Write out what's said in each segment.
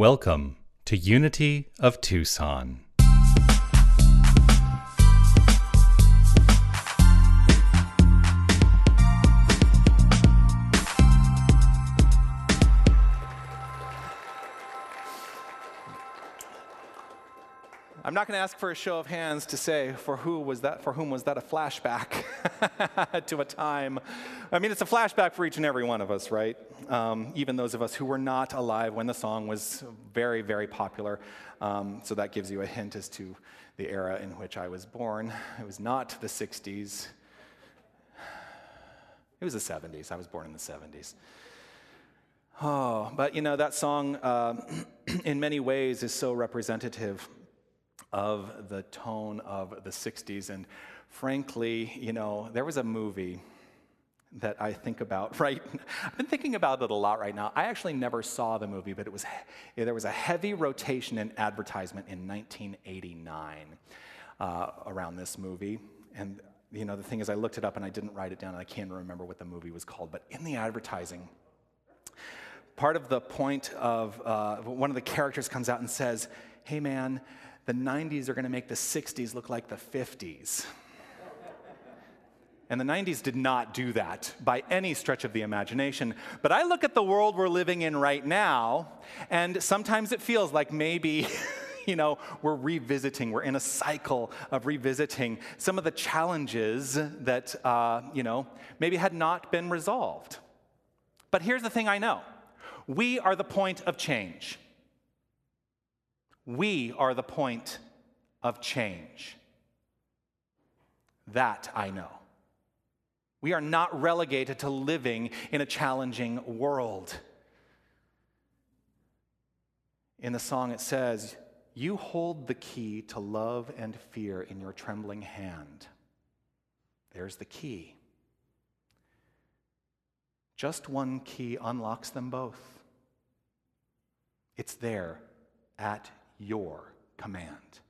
Welcome to Unity of Tucson. I'm not going to ask for a show of hands to say for who was that for whom was that a flashback to a time. I mean, it's a flashback for each and every one of us, right? Um, even those of us who were not alive when the song was very, very popular. Um, so that gives you a hint as to the era in which I was born. It was not the 60s. It was the 70s. I was born in the 70s. Oh, but you know, that song, uh, in many ways, is so representative of the tone of the 60s. And frankly, you know, there was a movie that I think about, right? I've been thinking about it a lot right now. I actually never saw the movie, but it was, there was a heavy rotation in advertisement in 1989 uh, around this movie. And, you know, the thing is, I looked it up and I didn't write it down, and I can't remember what the movie was called. But in the advertising, part of the point of uh, one of the characters comes out and says, Hey, man, the 90s are going to make the 60s look like the 50s. And the 90s did not do that by any stretch of the imagination. But I look at the world we're living in right now, and sometimes it feels like maybe. you know, we're revisiting, we're in a cycle of revisiting some of the challenges that, uh, you know, maybe had not been resolved. But here's the thing I know we are the point of change. We are the point of change. That I know. We are not relegated to living in a challenging world. In the song, it says, You hold the key to love and fear in your trembling hand. There's the key. Just one key unlocks them both. It's there at your command.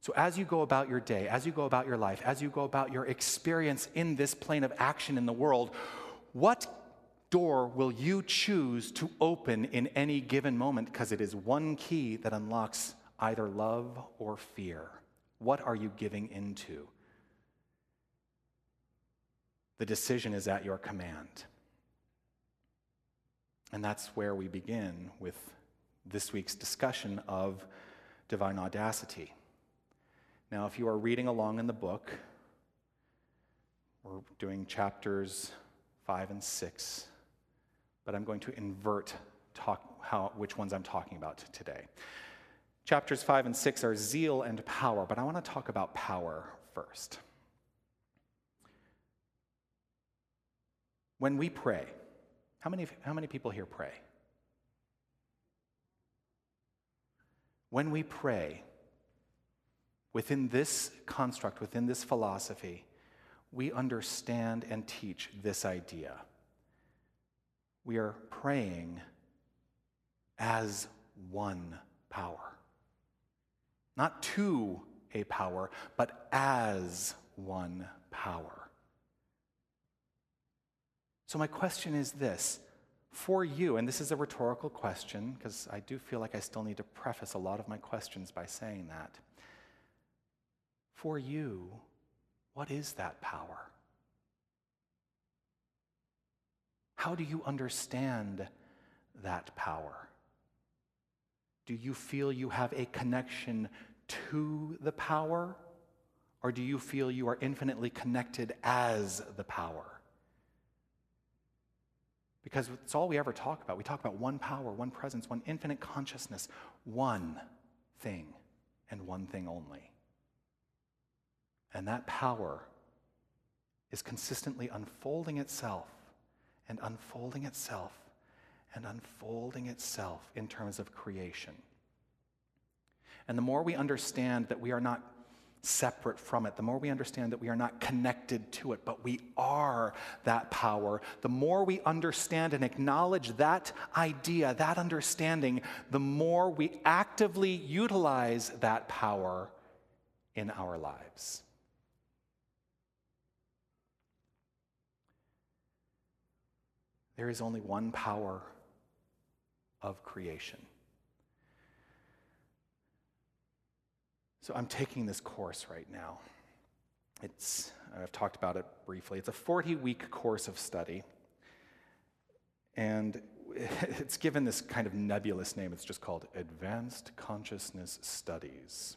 So, as you go about your day, as you go about your life, as you go about your experience in this plane of action in the world, what door will you choose to open in any given moment? Because it is one key that unlocks either love or fear. What are you giving into? The decision is at your command. And that's where we begin with this week's discussion of divine audacity. Now, if you are reading along in the book, we're doing chapters five and six, but I'm going to invert talk, how, which ones I'm talking about today. Chapters five and six are zeal and power, but I want to talk about power first. When we pray, how many, how many people here pray? When we pray, within this construct, within this philosophy, we understand and teach this idea. We are praying as one power. Not to a power, but as one power. So, my question is this for you, and this is a rhetorical question because I do feel like I still need to preface a lot of my questions by saying that. For you, what is that power? How do you understand that power? Do you feel you have a connection to the power? Or do you feel you are infinitely connected as the power? Because it's all we ever talk about. We talk about one power, one presence, one infinite consciousness, one thing, and one thing only. And that power is consistently unfolding itself and unfolding itself and unfolding itself in terms of creation. And the more we understand that we are not separate from it, the more we understand that we are not connected to it, but we are that power, the more we understand and acknowledge that idea, that understanding, the more we actively utilize that power in our lives. There is only one power of creation. So I'm taking this course right now. It's, I've talked about it briefly. It's a 40 week course of study. And it's given this kind of nebulous name. It's just called Advanced Consciousness Studies.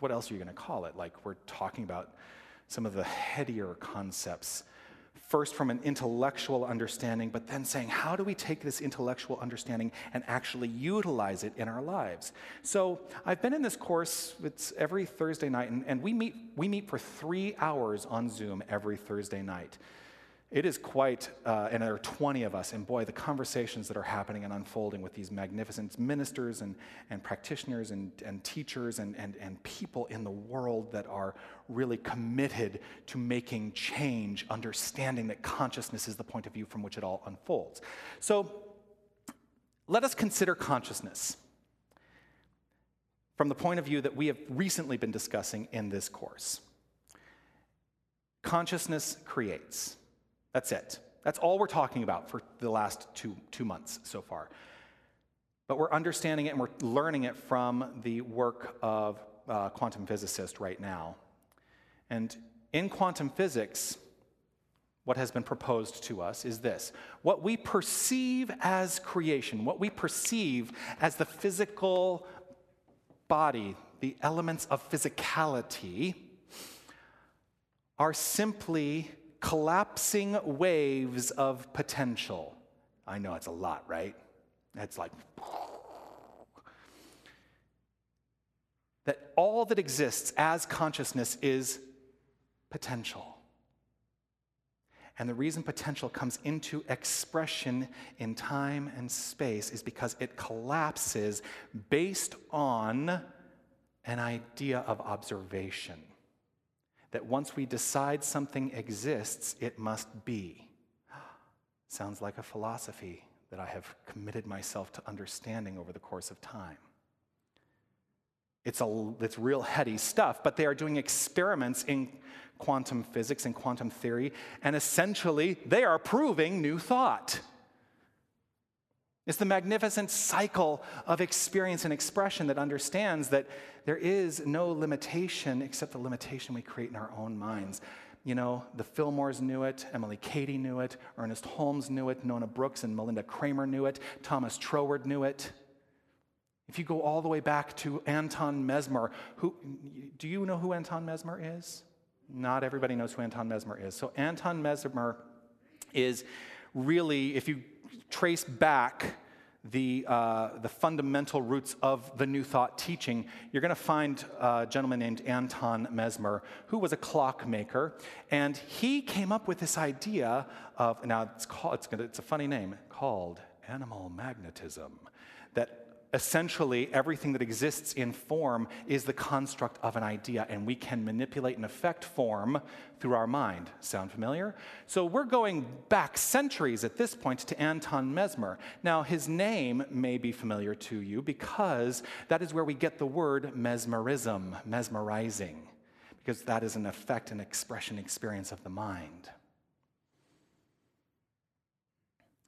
What else are you going to call it? Like, we're talking about some of the headier concepts first from an intellectual understanding, but then saying, how do we take this intellectual understanding and actually utilize it in our lives? So I've been in this course, it's every Thursday night, and, and we, meet, we meet for three hours on Zoom every Thursday night. It is quite, uh, and there are 20 of us, and boy, the conversations that are happening and unfolding with these magnificent ministers and, and practitioners and, and teachers and, and, and people in the world that are really committed to making change, understanding that consciousness is the point of view from which it all unfolds. So let us consider consciousness from the point of view that we have recently been discussing in this course. Consciousness creates. That's it. That's all we're talking about for the last two, two months so far. But we're understanding it and we're learning it from the work of uh, quantum physicists right now. And in quantum physics, what has been proposed to us is this what we perceive as creation, what we perceive as the physical body, the elements of physicality, are simply collapsing waves of potential. I know it's a lot, right? It's like that all that exists as consciousness is potential. And the reason potential comes into expression in time and space is because it collapses based on an idea of observation that once we decide something exists, it must be. Sounds like a philosophy that I have committed myself to understanding over the course of time. It's, a, it's real heady stuff, but they are doing experiments in quantum physics and quantum theory, and essentially they are proving new thought. It's the magnificent cycle of experience and expression that understands that there is no limitation except the limitation we create in our own minds. You know, the Fillmores knew it, Emily Cady knew it, Ernest Holmes knew it, Nona Brooks and Malinda Cramer knew it, Thomas Troward knew it. If you go all the way back to Anton Mesmer, who do you know who Anton Mesmer is? Not everybody knows who Anton Mesmer is. So Anton Mesmer is really, if you trace back the, uh, the fundamental roots of the New Thought teaching, you're going to find a gentleman named Anton Mesmer, who was a clockmaker, and he came up with this idea of now it's called it's, it's a funny name called animal magnetism, that essentially everything that exists in form is the construct of an idea, and we can manipulate and affect form through our mind. Sound familiar? So we're going back centuries at this point to Anton Mesmer. Now, his name may be familiar to you because that is where we get the word mesmerism, mesmerizing, because that is an effect and expression experience of the mind.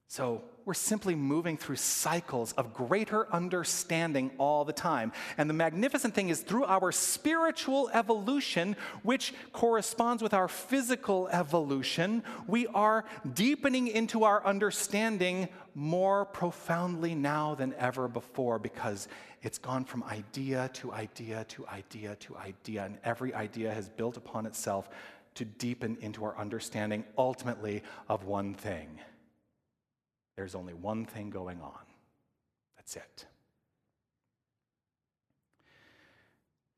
So we're simply moving through cycles of greater understanding all the time. And the magnificent thing is, through our spiritual evolution, which corresponds with our physical evolution, we are deepening into our understanding more profoundly now than ever before because it's gone from idea to idea to idea to idea, and every idea has built upon itself to deepen into our understanding ultimately of one thing there's only one thing going on. That's it.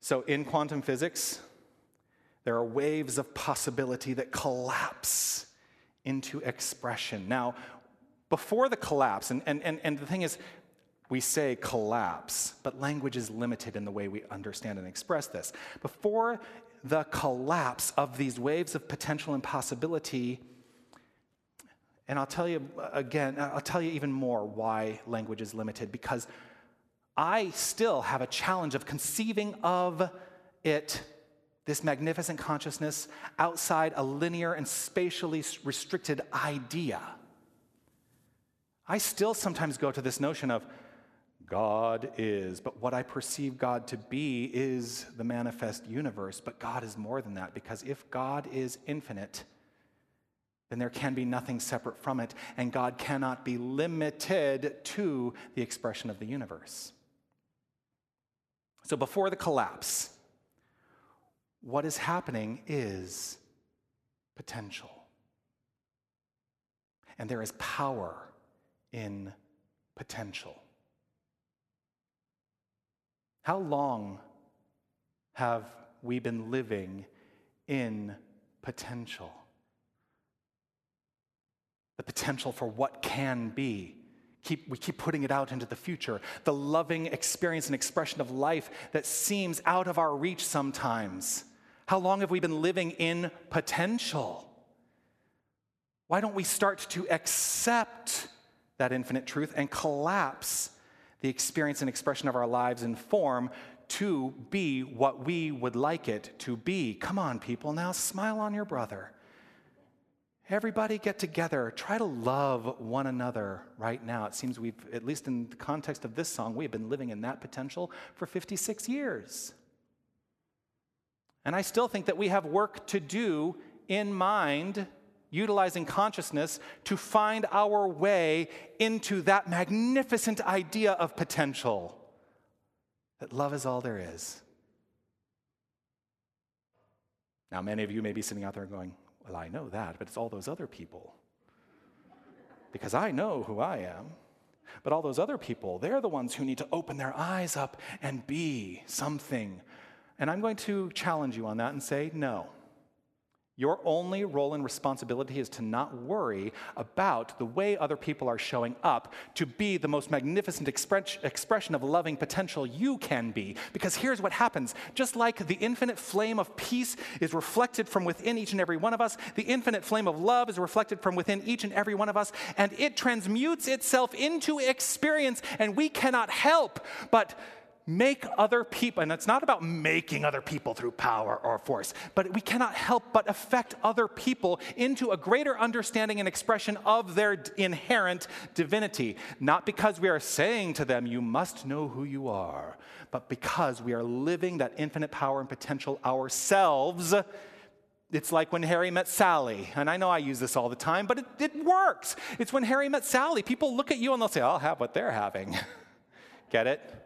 So, in quantum physics, there are waves of possibility that collapse into expression. Now, before the collapse, and, and, and, and the thing is, we say collapse, but language is limited in the way we understand and express this. Before the collapse of these waves of potential and possibility, and I'll tell you again, I'll tell you even more why language is limited because I still have a challenge of conceiving of it, this magnificent consciousness, outside a linear and spatially restricted idea. I still sometimes go to this notion of God is, but what I perceive God to be is the manifest universe. But God is more than that because if God is infinite, then there can be nothing separate from it, and God cannot be limited to the expression of the universe. So before the collapse, what is happening is potential. And there is power in potential. How long have we been living in potential? The potential for what can be. Keep, we keep putting it out into the future. The loving experience and expression of life that seems out of our reach sometimes. How long have we been living in potential? Why don't we start to accept that infinite truth and collapse the experience and expression of our lives in form to be what we would like it to be? Come on, people, now smile on your brother. Everybody get together. Try to love one another right now. It seems we've, at least in the context of this song, we have been living in that potential for 56 years. And I still think that we have work to do in mind, utilizing consciousness to find our way into that magnificent idea of potential that love is all there is. Now, many of you may be sitting out there going, Well, I know that, but it's all those other people. Because I know who I am. But all those other people, they're the ones who need to open their eyes up and be something and I'm going to challenge you on that and say, no. Your only role and responsibility is to not worry about the way other people are showing up to be the most magnificent expression of loving potential you can be. Because here's what happens just like the infinite flame of peace is reflected from within each and every one of us, the infinite flame of love is reflected from within each and every one of us, and it transmutes itself into experience, and we cannot help but make other people, and it's not about making other people through power or force, but we cannot help but affect other people into a greater understanding and expression of their inherent divinity. Not because we are saying to them, you must know who you are, but because we are living that infinite power and potential ourselves. It's like when Harry met Sally. And I know I use this all the time, but it, it works. It's when Harry met Sally. People look at you and they'll say, I'll have what they're having. Get it?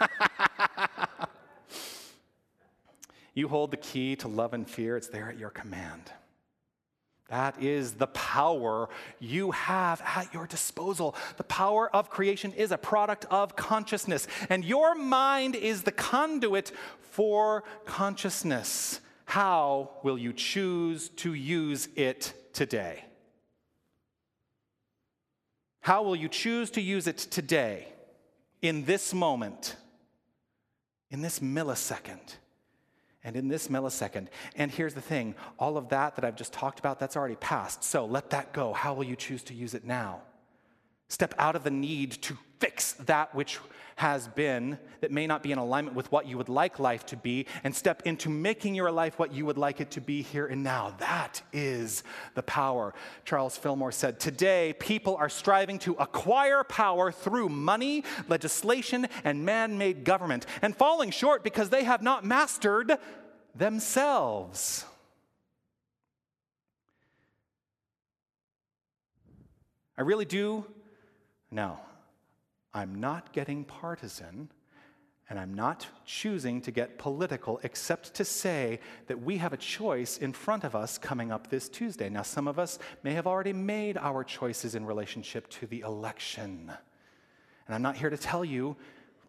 you hold the key to love and fear, it's there at your command. That is the power you have at your disposal. The power of creation is a product of consciousness, and your mind is the conduit for consciousness. How will you choose to use it today? How will you choose to use it today, in this moment? In this millisecond. And in this millisecond. And here's the thing all of that that I've just talked about, that's already passed. So let that go. How will you choose to use it now? Step out of the need to fix that which has been that may not be in alignment with what you would like life to be and step into making your life what you would like it to be here and now. That is the power. Charles Fillmore said Today, people are striving to acquire power through money, legislation, and man made government, and falling short because they have not mastered themselves. I really do. No, I'm not getting partisan and I'm not choosing to get political except to say that we have a choice in front of us coming up this Tuesday. Now, some of us may have already made our choices in relationship to the election. And I'm not here to tell you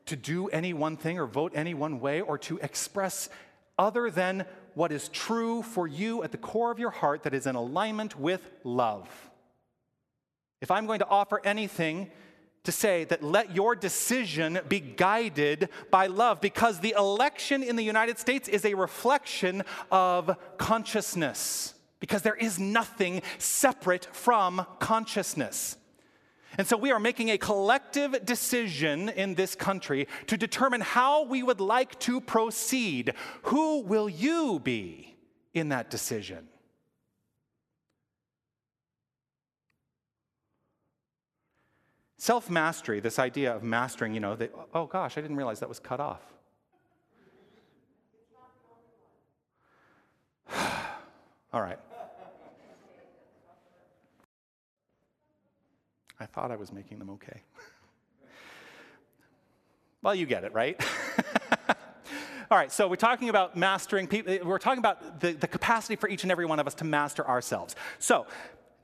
to do any one thing or vote any one way or to express other than what is true for you at the core of your heart that is in alignment with love. If I'm going to offer anything, to say that let your decision be guided by love because the election in the United States is a reflection of consciousness because there is nothing separate from consciousness. And so we are making a collective decision in this country to determine how we would like to proceed. Who will you be in that decision? Self mastery, this idea of mastering, you know, they, oh gosh, I didn't realize that was cut off. All right. I thought I was making them okay. well, you get it, right? All right, so we're talking about mastering people, eh, we're talking about the, the capacity for each and every one of us to master ourselves. So,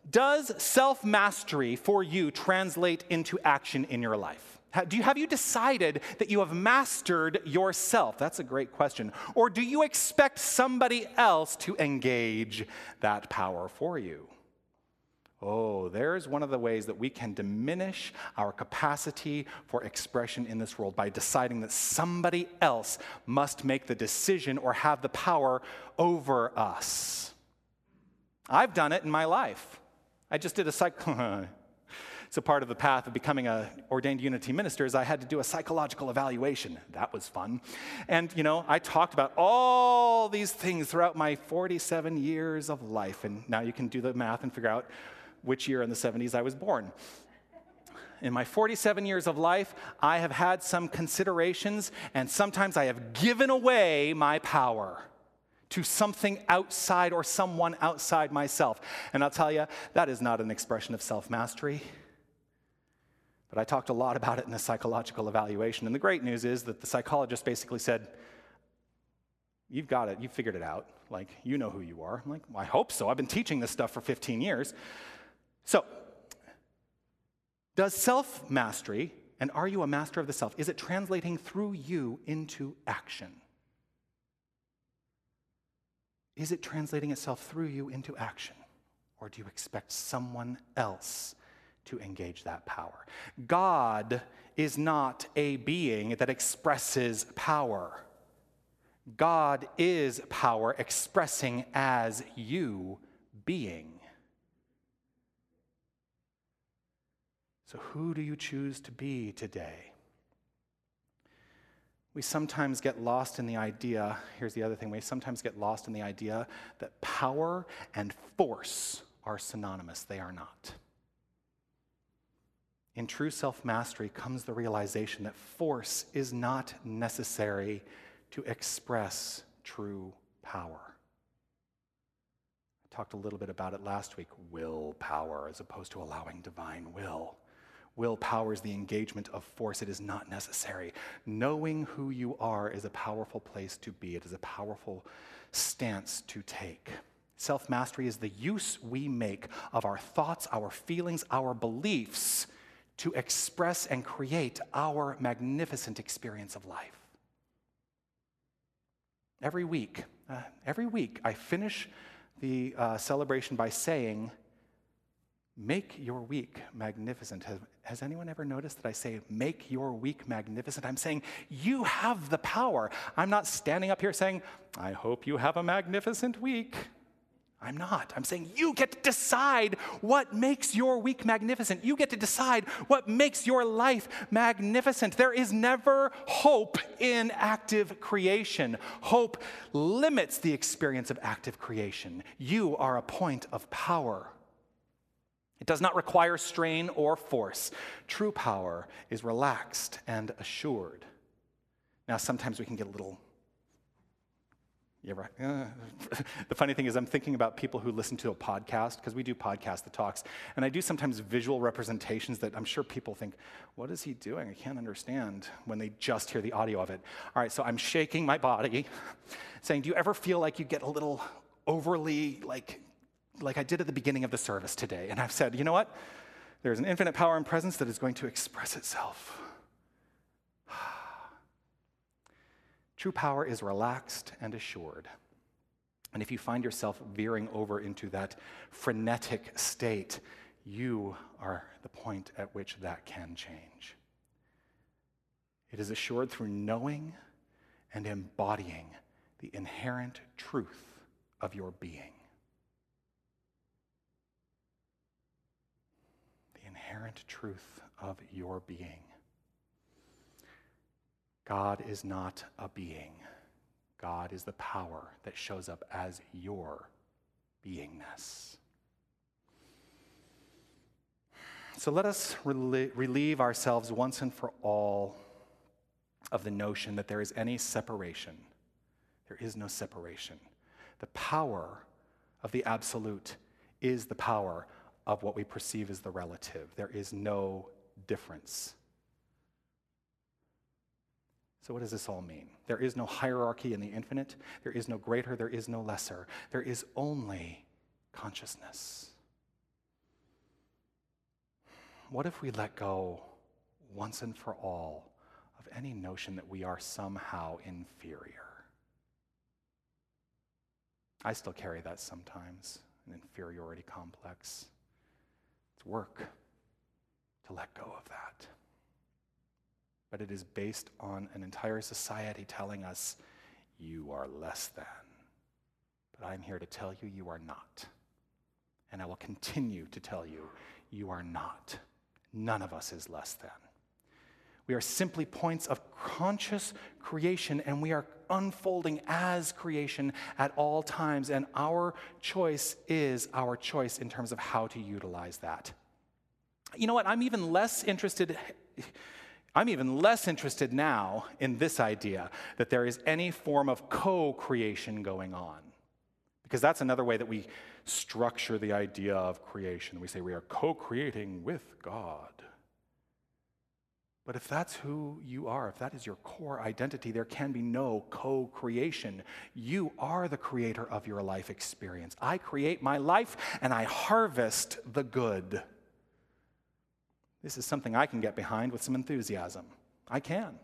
does self mastery for you translate into action in your life? Do you, have you decided that you have mastered yourself? That's a great question. Or do you expect somebody else to engage that power for you? Oh, there's one of the ways that we can diminish our capacity for expression in this world by deciding that somebody else must make the decision or have the power over us. I've done it in my life. I just did a psych. so part of the path of becoming an ordained unity minister is I had to do a psychological evaluation. That was fun. And, you know, I talked about all these things throughout my 47 years of life. And now you can do the math and figure out which year in the 70s I was born. In my 47 years of life, I have had some considerations, and sometimes I have given away my power to something outside or someone outside myself. And I'll tell you, that is not an expression of self mastery. But I talked a lot about it in the psychological evaluation. And the great news is that the psychologist basically said, You've got it, you've figured it out. Like, you know who you are. I'm like, well, I hope so. I've been teaching this stuff for 15 years. So, does self mastery, and are you a master of the self, is it translating through you into action? Is it translating itself through you into action? Or do you expect someone else to engage that power? God is not a being that expresses power. God is power expressing as you being. So, who do you choose to be today? We sometimes get lost in the idea, here's the other thing, we sometimes get lost in the idea that power and force are synonymous. They are not. In true self mastery comes the realization that force is not necessary to express true power. I talked a little bit about it last week willpower as opposed to allowing divine will. Willpower is the engagement of force. It is not necessary. Knowing who you are is a powerful place to be, it is a powerful stance to take. Self mastery is the use we make of our thoughts, our feelings, our beliefs to express and create our magnificent experience of life. Every week, uh, every week, I finish the uh, celebration by saying, Make your week magnificent. Has, has, anyone ever noticed that I say, make your week magnificent? I'm saying, you have the power. I'm not standing up here saying, I hope you have a magnificent week. I'm not. I'm saying, you get to decide what makes your week magnificent. You get to decide what makes your life magnificent. There is never hope in active creation. Hope limits the experience of active creation. You are a point of power. It does not require strain or force. True power is relaxed and assured. Now, sometimes we can get a little. You ever, uh, the funny thing is, I'm thinking about people who listen to a podcast, because we do podcast the talks, and I do sometimes visual representations that I'm sure people think, what is he doing? I can't understand when they just hear the audio of it. All right, so I'm shaking my body, saying, Do you ever feel like you get a little overly like like I did at the beginning of the service today. And I've said, you know what? There's an infinite power and presence that is going to express itself. True power is relaxed and assured. And if you find yourself veering over into that frenetic state, you are the point at which that can change. It is assured through knowing and embodying the inherent truth of your being. Inherent truth of your being. God is not a being, God is the power that shows up as your beingness. So let us relie- relieve ourselves once and for all of the notion that there is any separation. There is no separation. The power of the absolute is the power of what we perceive as the relative. There is no difference. So, what does this all mean? There is no hierarchy in the infinite. There is no greater. There is no lesser. There is only consciousness. What if we let go once and for all of any notion that we are somehow inferior? I still carry that sometimes, an inferiority complex. It's work to let go of that. But it is based on an entire society telling us, you are less than. But I'm here to tell you, you are not. And I will continue to tell you, you are not. None of us is less than. We are simply points of conscious creation, and we are unfolding as creation at all times. And our choice is our choice in terms of how to utilize that. You know what? I'm even less interested. I'm even less interested now in this idea that there is any form of co creation going on. Because that's another way that we structure the idea of creation. We say we are co creating with God. But if that's who you are, if that is your core identity, there can be no co creation. You are the creator of your life experience. I create my life and I harvest the good. This is something I can get behind with some enthusiasm. I can.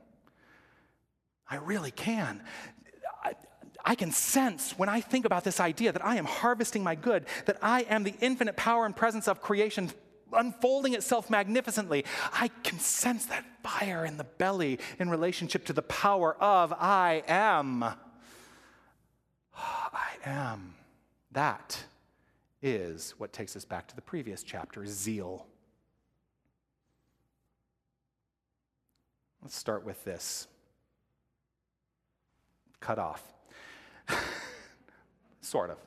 I really can. I, I, can sense when I think about this idea that I am harvesting my good, that I am the infinite power and presence of creation unfolding itself magnificently. I can sense that fire in the belly in relationship to the power of I am. I am. That is what takes us back to the previous chapter zeal. Let's start with this cut off. sort of.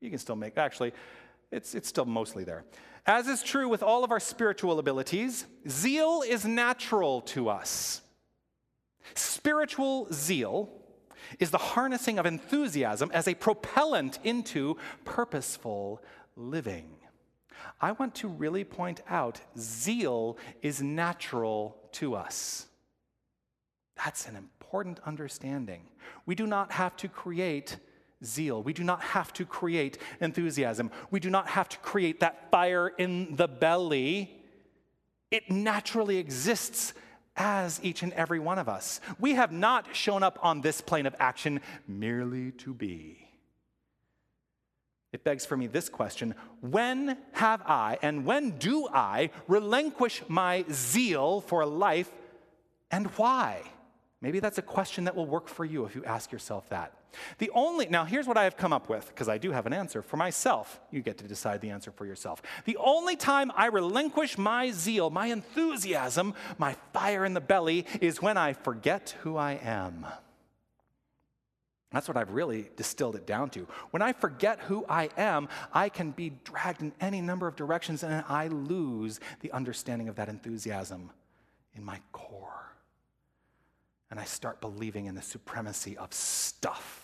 You can still make, actually, it's, it's still mostly there. As is true with all of our spiritual abilities, zeal is natural to us. Spiritual zeal is the harnessing of enthusiasm as a propellant into purposeful living. I want to really point out zeal is natural to us. That's an important understanding. We do not have to create zeal. We do not have to create enthusiasm. We do not have to create that fire in the belly. It naturally exists as each and every one of us. We have not shown up on this plane of action merely to be. It begs for me this question When have I and when do I relinquish my zeal for life and why? Maybe that's a question that will work for you if you ask yourself that. The only, now here's what I have come up with, because I do have an answer for myself. You get to decide the answer for yourself. The only time I relinquish my zeal, my enthusiasm, my fire in the belly is when I forget who I am. That's what I've really distilled it down to. When I forget who I am, I can be dragged in any number of directions and I lose the understanding of that enthusiasm in my core and I start believing in the supremacy of stuff.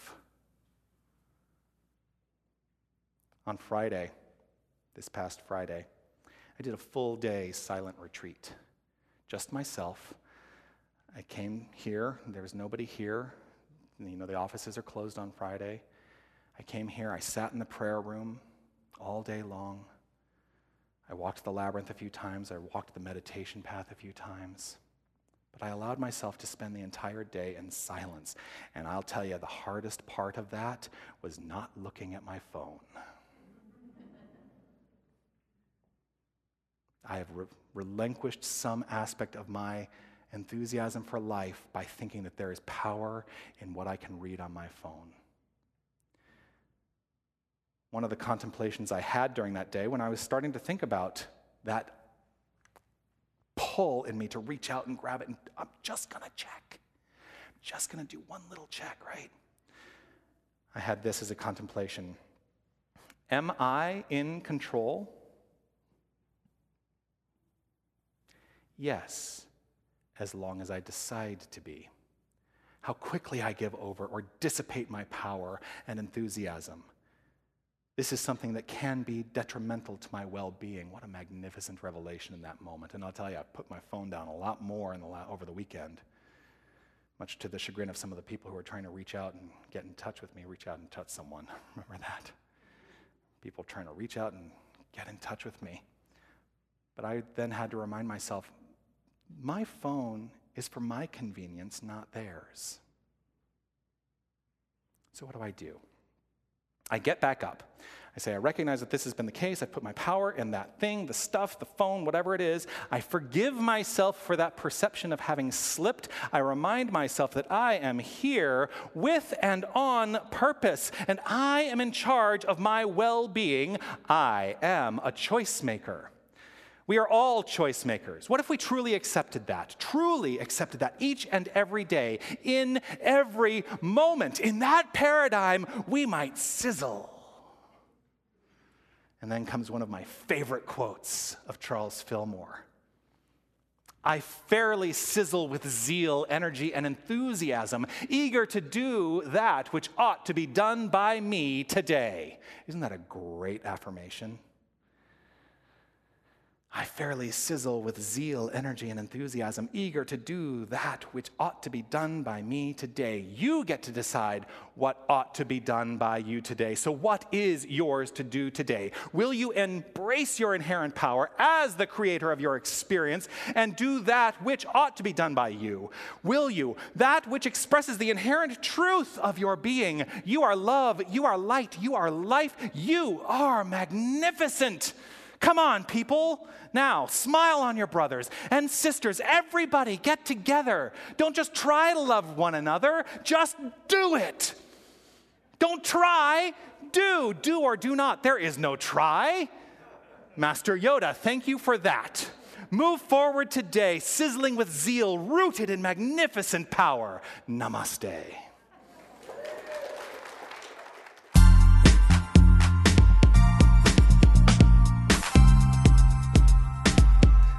On Friday, this past Friday, I did a full day silent retreat. Just myself. I came here, there was nobody here. You know, the offices are closed on Friday. I came here, I sat in the prayer room all day long. I walked the labyrinth a few times, I walked the meditation path a few times. But I allowed myself to spend the entire day in silence. And I'll tell you, the hardest part of that was not looking at my phone. I have re- relinquished some aspect of my enthusiasm for life by thinking that there is power in what I can read on my phone. One of the contemplations I had during that day when I was starting to think about that pull in me to reach out and grab it. And I'm just to check. I'm just to do one little check, right? I had this as a contemplation Am I in control Yes, as long as I decide to be. How quickly I give over or dissipate my power and enthusiasm. This is something that can be detrimental to my well being. What a magnificent revelation in that moment. And I'll tell you, I put my phone down a lot more the la- over the weekend, much to the chagrin of some of the people who are trying to reach out and get in touch with me, reach out and touch someone. Remember that? People trying to reach out and get in touch with me. But I then had to remind myself my phone is for my convenience, not theirs. So, what do I do? I get back up. I say, I recognize that this has been the case. I put my power in that thing, the stuff, the phone, whatever it is. I forgive myself for that perception of having slipped. I remind myself that I am here with and on purpose, and I am in charge of my well being. I am a choice maker. We are all choice makers. What if we truly accepted that? Truly accepted that each and every day, in every moment. In that paradigm, we might sizzle. And then comes one of my favorite quotes of Charles Fillmore I fairly sizzle with zeal, energy, and enthusiasm, eager to do that which ought to be done by me today. Isn't that a great affirmation? I fairly sizzle with zeal, energy, and enthusiasm, eager to do that which ought to be done by me today. You get to decide what ought to be done by you today. So, what is yours to do today? Will you embrace your inherent power as the creator of your experience and do that which ought to be done by you? Will you, that which expresses the inherent truth of your being? You are love, you are light, you are life, you are magnificent. Come on, people. Now, smile on your brothers and sisters. Everybody get together. Don't just try to love one another, just do it. Don't try, do. Do or do not. There is no try. Master Yoda, thank you for that. Move forward today, sizzling with zeal, rooted in magnificent power. Namaste.